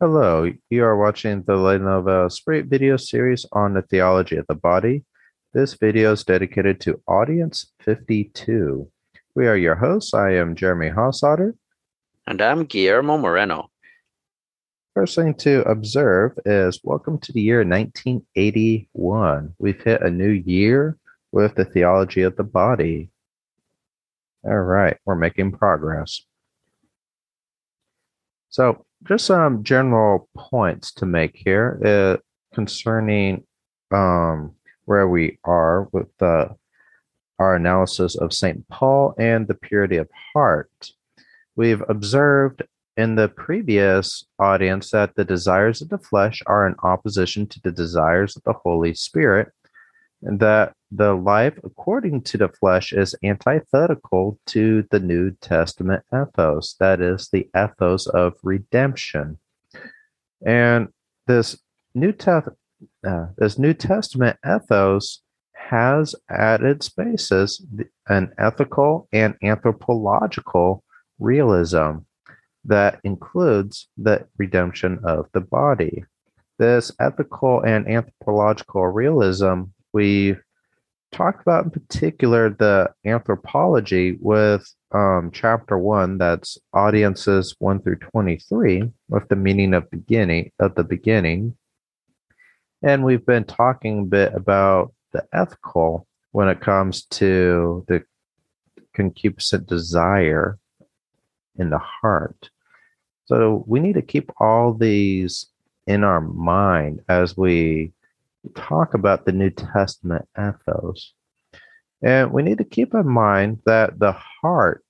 Hello, you are watching the Le Nouvel Esprit video series on the theology of the body. This video is dedicated to audience 52. We are your hosts. I am Jeremy Hossotter. And I'm Guillermo Moreno. First thing to observe is welcome to the year 1981. We've hit a new year with the theology of the body. All right, we're making progress. So, just some general points to make here uh, concerning um, where we are with our analysis of St. Paul and the purity of heart. We've observed in the previous audience that the desires of the flesh are in opposition to the desires of the Holy Spirit, and that the life according to the flesh is antithetical to the New Testament ethos, that is, the ethos of redemption. And this New, Te- uh, this New Testament ethos has at its basis an ethical and anthropological realism that includes the redemption of the body. This ethical and anthropological realism we talked about in particular the anthropology with um, chapter one, that's audiences one through 23, with the meaning of beginning of the beginning. And we've been talking a bit about the ethical when it comes to the concupiscent desire in the heart. So we need to keep all these in our mind as we talk about the New Testament ethos. And we need to keep in mind that the heart,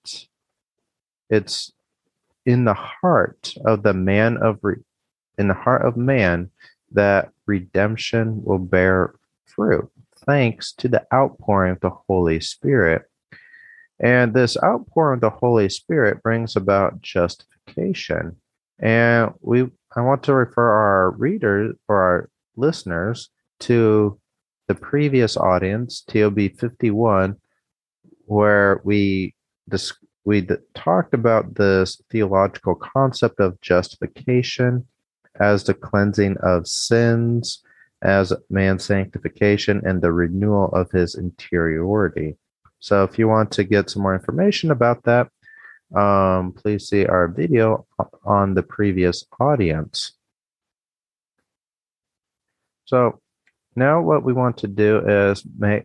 it's in the heart of the man of re- in the heart of man that redemption will bear fruit thanks to the outpouring of the Holy Spirit. And this outpouring of the Holy Spirit brings about justification. And we I want to refer our readers or our listeners to the previous audience, TOB 51, where we dis- we d- talked about this theological concept of justification as the cleansing of sins, as man's sanctification, and the renewal of his interiority. So, if you want to get some more information about that, um, please see our video on the previous audience. So, now what we want to do is make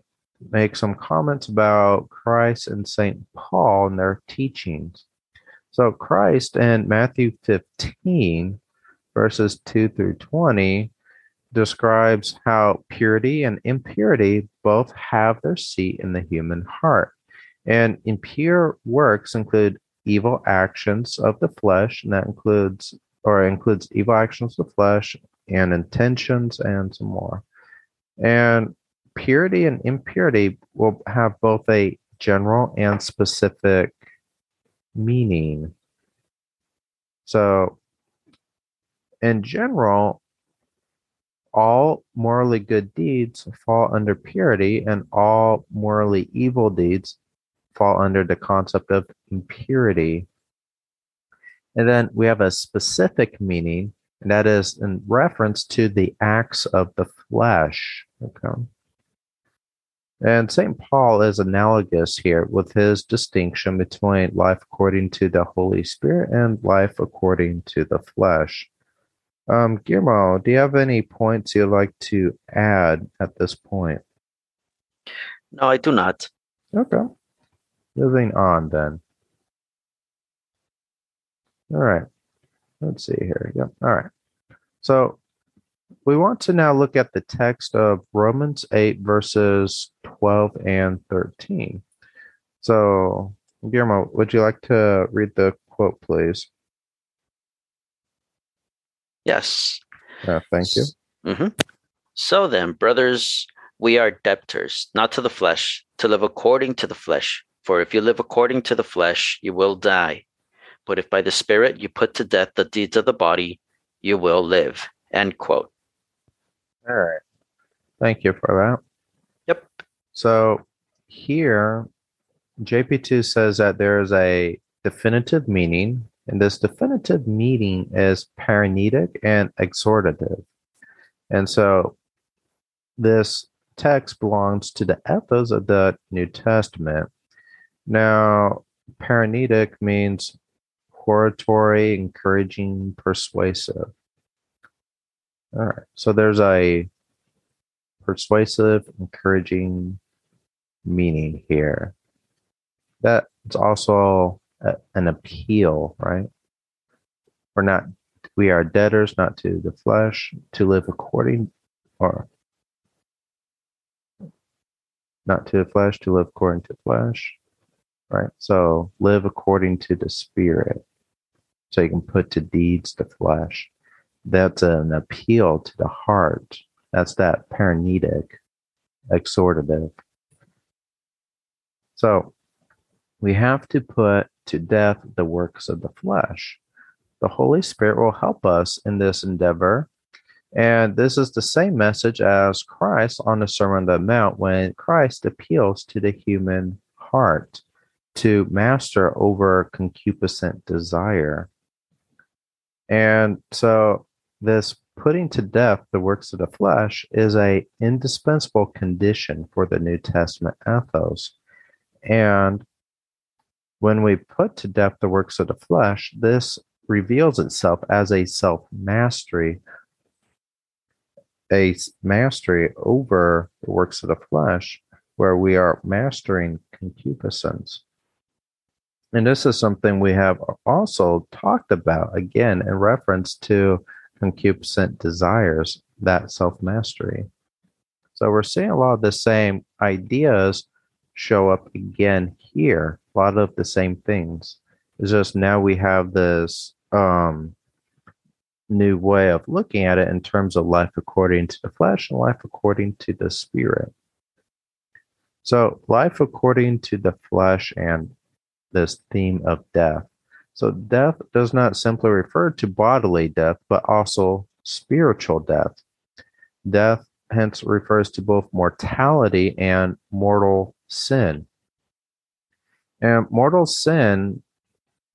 make some comments about Christ and St. Paul and their teachings. So Christ in Matthew 15 verses 2 through 20 describes how purity and impurity both have their seat in the human heart. And impure works include evil actions of the flesh, and that includes or includes evil actions of the flesh and intentions and some more. And purity and impurity will have both a general and specific meaning. So, in general, all morally good deeds fall under purity, and all morally evil deeds fall under the concept of impurity. And then we have a specific meaning, and that is in reference to the acts of the flesh. Okay. And St. Paul is analogous here with his distinction between life according to the Holy Spirit and life according to the flesh. Um, Guillermo, do you have any points you'd like to add at this point? No, I do not. Okay. Moving on then. All right. Let's see here. Yep. All right. So we want to now look at the text of Romans 8, verses 12 and 13. So, Guillermo, would you like to read the quote, please? Yes. Uh, thank you. Mm-hmm. So then, brothers, we are debtors, not to the flesh, to live according to the flesh. For if you live according to the flesh, you will die. But if by the Spirit you put to death the deeds of the body, you will live. End quote. All right. Thank you for that. Yep. So here, JP2 says that there is a definitive meaning And this definitive meaning is paraenetic and exhortative. And so this text belongs to the ethos of the New Testament. Now, paraenetic means hortatory, encouraging, persuasive. All right. So there's a persuasive, encouraging meaning here. That's also an appeal, right? We're not, we are debtors not to the flesh, to live according or not to the flesh, to live according to flesh, right? So live according to the spirit. So you can put to deeds the flesh. That's an appeal to the heart. That's that paraenetic, exhortative. So we have to put to death the works of the flesh. The Holy Spirit will help us in this endeavor. And this is the same message as Christ on the Sermon on the Mount when Christ appeals to the human heart to master over concupiscent desire. And so this putting to death the works of the flesh is a indispensable condition for the New Testament ethos. And when we put to death the works of the flesh, this reveals itself as a self mastery, a mastery over the works of the flesh, where we are mastering concupiscence. And this is something we have also talked about again in reference to concupiscent desires, that self mastery. So we're seeing a lot of the same ideas show up again here, a lot of the same things. It's just now we have this um, new way of looking at it in terms of life according to the flesh and life according to the spirit. So, life according to the flesh and this theme of death. So, death does not simply refer to bodily death, but also spiritual death. Death hence refers to both mortality and mortal sin. And mortal sin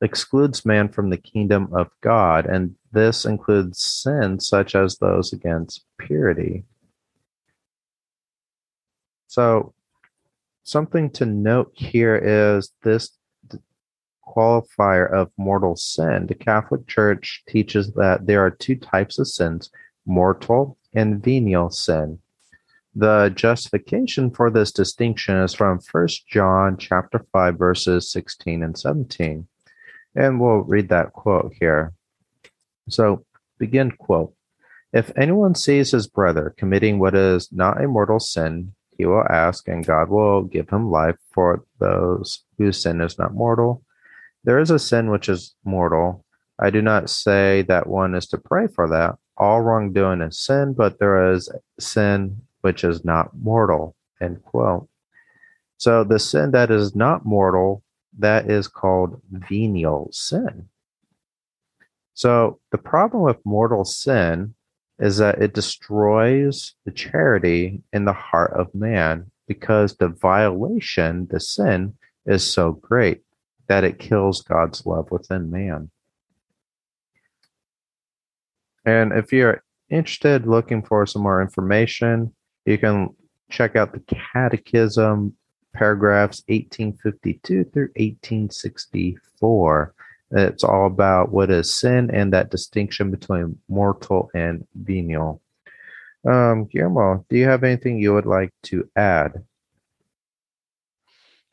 excludes man from the kingdom of God, and this includes sins such as those against purity. So, something to note here is this qualifier of mortal sin. The Catholic Church teaches that there are two types of sins mortal and venial sin. The justification for this distinction is from 1 John chapter 5 verses 16 and 17. And we'll read that quote here. So, begin quote. If anyone sees his brother committing what is not a mortal sin, he will ask, and God will give him life for those whose sin is not mortal. There is a sin which is mortal. I do not say that one is to pray for that. All wrongdoing is sin, but there is sin which is not mortal. End quote. So the sin that is not mortal, that is called venial sin. So the problem with mortal sin is that it destroys the charity in the heart of man because the violation, the sin, is so great that it kills God's love within man. And if you're interested, looking for some more information, you can check out the Catechism, paragraphs 1852 through 1864. It's all about what is sin and that distinction between mortal and venial. Um, Guillermo, do you have anything you would like to add?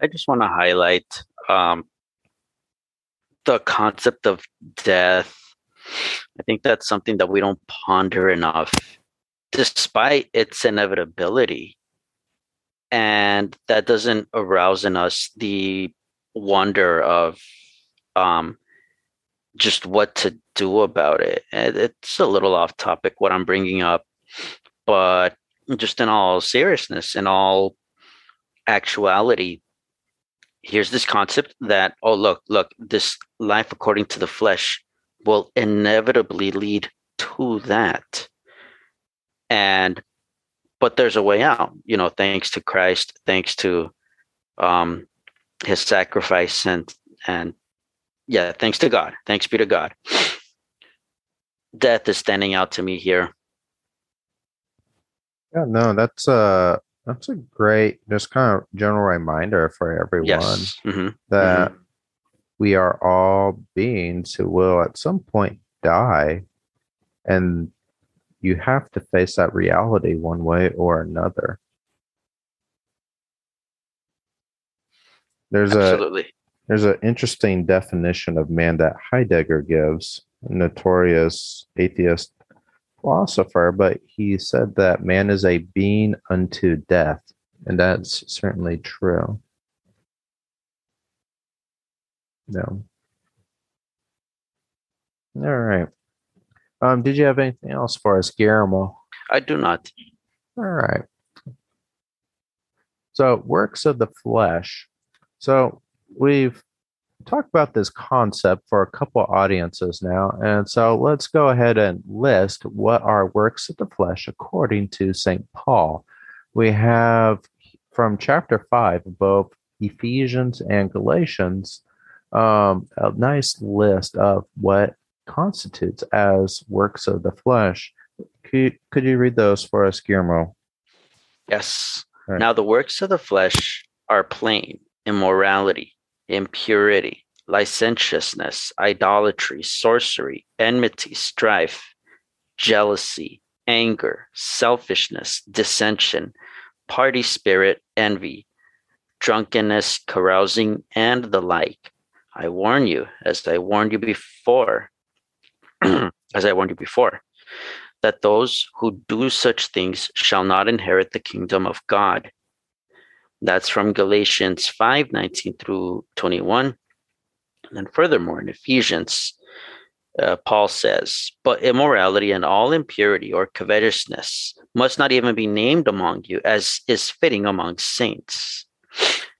I just want to highlight um, the concept of death. I think that's something that we don't ponder enough, despite its inevitability. And that doesn't arouse in us the wonder of um, just what to do about it. It's a little off topic what I'm bringing up, but just in all seriousness, in all actuality, here's this concept that oh look look this life according to the flesh will inevitably lead to that and but there's a way out you know thanks to christ thanks to um his sacrifice and and yeah, thanks to God. Thanks be to God. Death is standing out to me here. Yeah, no, that's a that's a great, just kind of general reminder for everyone Yes. hmm that we are all beings who will at some point die, and you have to face that reality one way or another. There's a there's an interesting definition of man that Heidegger gives, a notorious atheist philosopher, but he said that man is a being unto death, and that's certainly true. No. All right. Um, did you have anything else for us, Guillermo? I do not. All right. So, works of the flesh. So, we've talked about this concept for a couple audiences now. And so, let's go ahead and list what are works of the flesh according to St. Paul. We have from chapter 5 of both Ephesians and Galatians um, a nice list of what constitutes as works of the flesh. Could, could you read those for us, Guillermo? Yes. Right. Now the works of the flesh are plain immorality, impurity, licentiousness, idolatry, sorcery, enmity, strife, jealousy, anger, selfishness, dissension, party spirit, envy, drunkenness, carousing, and the like. I warn you, as I warned you before, as I warned you before, that those who do such things shall not inherit the kingdom of God. That's from Galatians 5 19 through 21. And then, furthermore, in Ephesians, uh, Paul says, But immorality and all impurity or covetousness must not even be named among you, as is fitting among saints.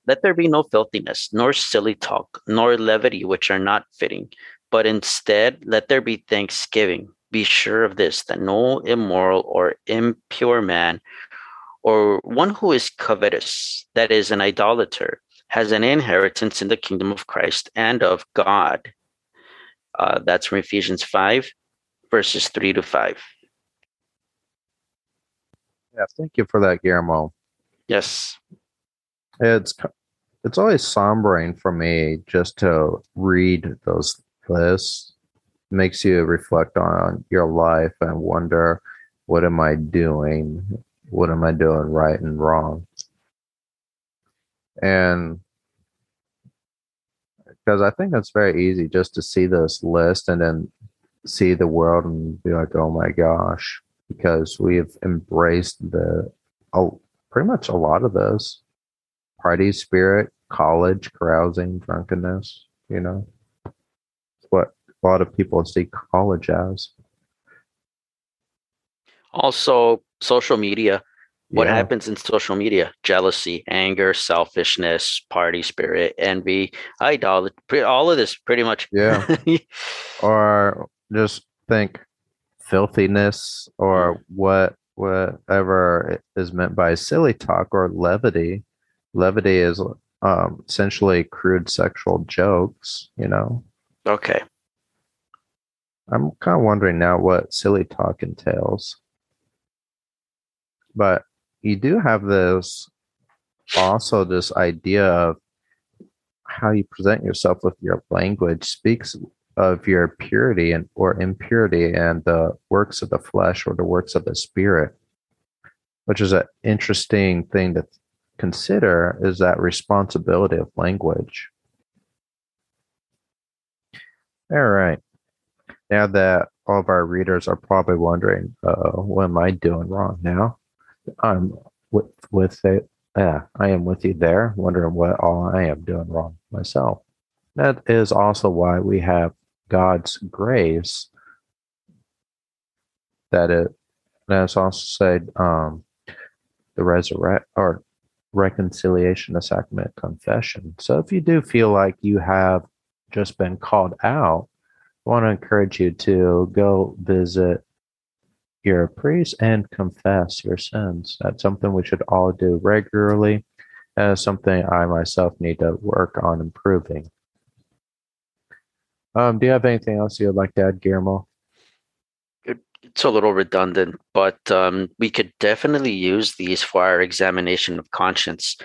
Let there be no filthiness, nor silly talk, nor levity, which are not fitting, but instead let there be thanksgiving. Be sure of this, that no immoral or impure man, or one who is covetous, that is, an idolater, has an inheritance in the kingdom of Christ and of God. Uh, that's from Ephesians 5, verses 3 to 5. Yeah, thank you for that, Guillermo. Yes. It's it's always sombering for me just to read those lists. Makes you reflect on your life and wonder, what am I doing? What am I doing right and wrong? And because I think it's very easy just to see this list and then see the world and be like, oh my gosh, because we have embraced the oh, pretty much a lot of this party spirit, college, carousing, drunkenness, you know, it's what a lot of people see college as. Also, social media. What Yeah. happens in social media? Jealousy, anger, selfishness, party spirit, envy, idolatry, all of this pretty much. Yeah. Or just think filthiness or what whatever is meant by silly talk or levity. Levity is um, essentially crude sexual jokes, you know. okay. I'm kind of wondering now what silly talk entails. But you do have this also this idea of how you present yourself with your language speaks of your purity and or impurity and the works of the flesh or the works of the spirit which is an interesting thing to consider is that responsibility of language. All right. Now that all of our readers are probably wondering uh, what am i doing wrong now? I'm with with it yeah i am with you there wondering what all i am doing wrong myself. That is also why we have god's grace. That it that's also said um the resurrect or reconciliation, a sacrament confession. So if you do feel like you have just been called out, I want to encourage you to go visit your priest and confess your sins. That's something we should all do regularly. It's something I myself need to work on improving. Um, do you have anything else you'd like to add, Guillermo? It's a little redundant, but um, we could definitely use these for our examination of conscience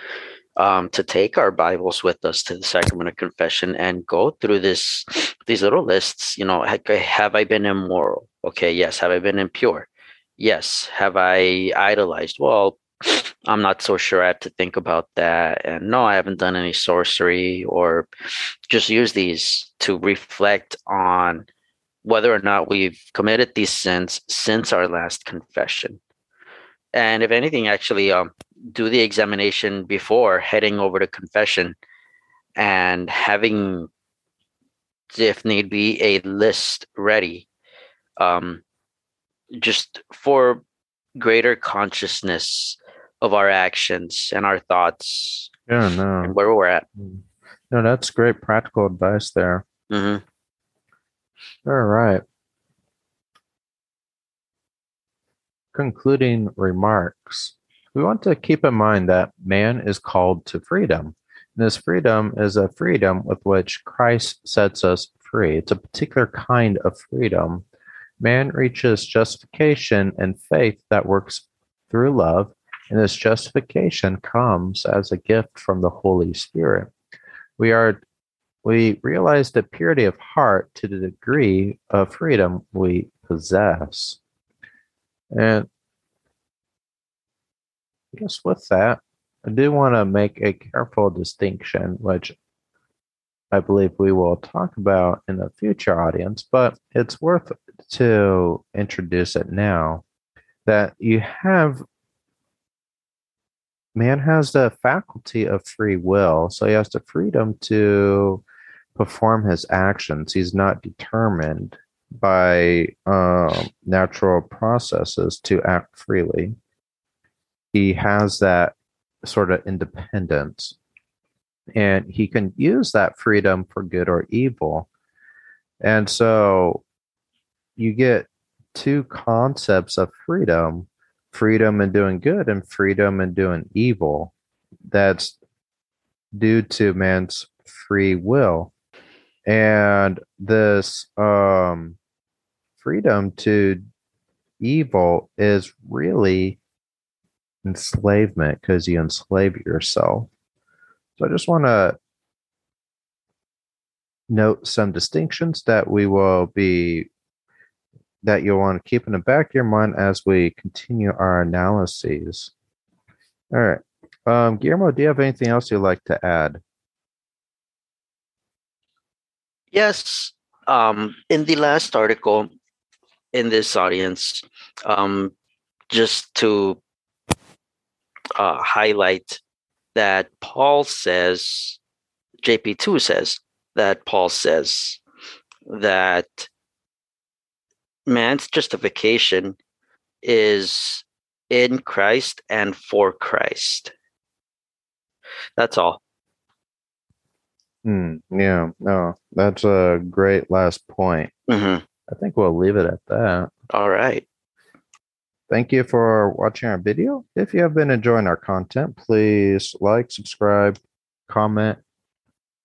um, to take our Bibles with us to the sacrament of confession and go through this these little lists. You know, have I been immoral? Okay, yes. Have I been impure? Yes. Have I idolized? Well, I'm not so sure. I have to think about that. And no, I haven't done any sorcery or just use these to reflect on whether or not we've committed these sins since our last confession. And if anything, actually um, do the examination before heading over to confession and having, if need be, a list ready um, just for greater consciousness of our actions and our thoughts. Yeah, no. And where we're at. Mm. No, that's great practical advice there. Mm-hmm. All right. Concluding remarks. We want to keep in mind that man is called to freedom. And this freedom is a freedom with which Christ sets us free. It's a particular kind of freedom. Man reaches justification and faith that works through love and this justification comes as a gift from the Holy Spirit. We are we realize the purity of heart to the degree of freedom we possess. And I guess with that, I do want to make a careful distinction, which I believe we will talk about in a future audience, but it's worth to introduce it now that you have man has the faculty of free will, so he has the freedom to perform his actions. He's not determined by um, natural processes to act freely. He has that sort of independence, and he can use that freedom for good or evil. And so you get two concepts of freedom freedom in doing good and freedom in doing evil. That's due to man's free will. And this um, freedom to evil is really enslavement because you enslave yourself. So I just want to note some distinctions that we will be that you'll want to keep in the back of your mind as we continue our analyses. All right. Um, Guillermo, do you have anything else you'd like to add? Yes. Um, in the last article in this audience, um, just to uh, highlight that Paul says, JP2 says, that Paul says that man's justification is in Christ and for Christ. That's all. Hmm. yeah, no, that's a great last point. Mm-hmm. I think we'll leave it at that. All right. Thank you for watching our video. If you have been enjoying our content, please like, subscribe, comment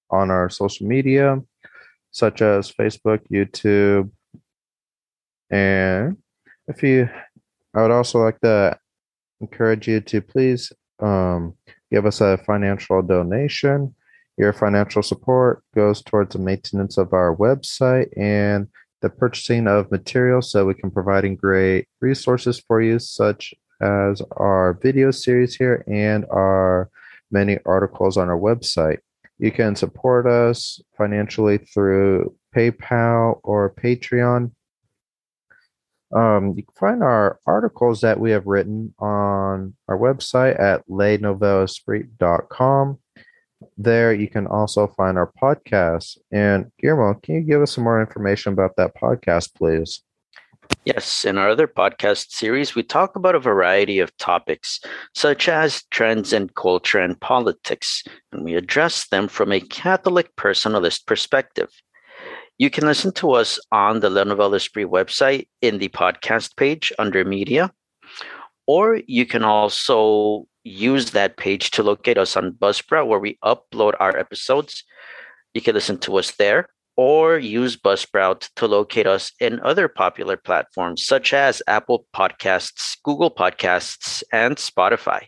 on our social media, such as Facebook, YouTube, and if you, I would also like to encourage you to please um, give us a financial donation. Your financial support goes towards the maintenance of our website and the purchasing of materials so we can providing great resources for you, such as our video series here and our many articles on our website. You can support us financially through PayPal or Patreon. Um, you can find our articles that we have written on our website at lenouvelesprit.com. There you can also find our podcast. And Guillermo, can you give us some more information about that podcast, please? Yes, in our other podcast series, we talk about a variety of topics, such as trends in culture and politics, and we address them from a Catholic personalist perspective. You can listen to us on the La Nouvel Esprit website in the podcast page under media, or you can also use that page to locate us on Buzzsprout where we upload our episodes. You can listen to us there. or use Buzzsprout to locate us in other popular platforms such as Apple Podcasts, Google Podcasts, and Spotify.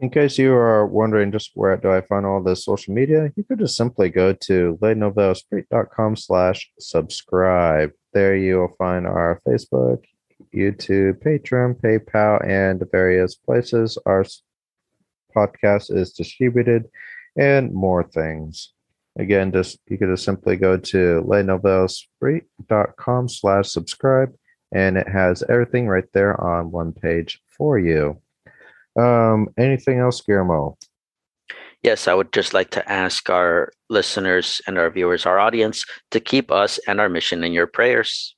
In case you are wondering just where do I find all the social media, you could just simply go to lenouvelesprit.com slash subscribe. There you'll find our Facebook, YouTube, Patreon, PayPal, and various places our podcast is distributed and more things. Again, just you could just simply go to lenouvelesprit.com slash subscribe and it has everything right there on one page for you. Um, anything else, Guillermo? Yes, I would just like to ask our listeners and our viewers, our audience, to keep us and our mission in your prayers.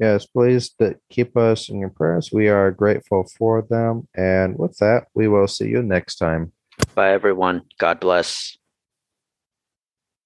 Yes, please keep us in your prayers. We are grateful for them. And with that, we will see you next time. Bye, everyone. God bless.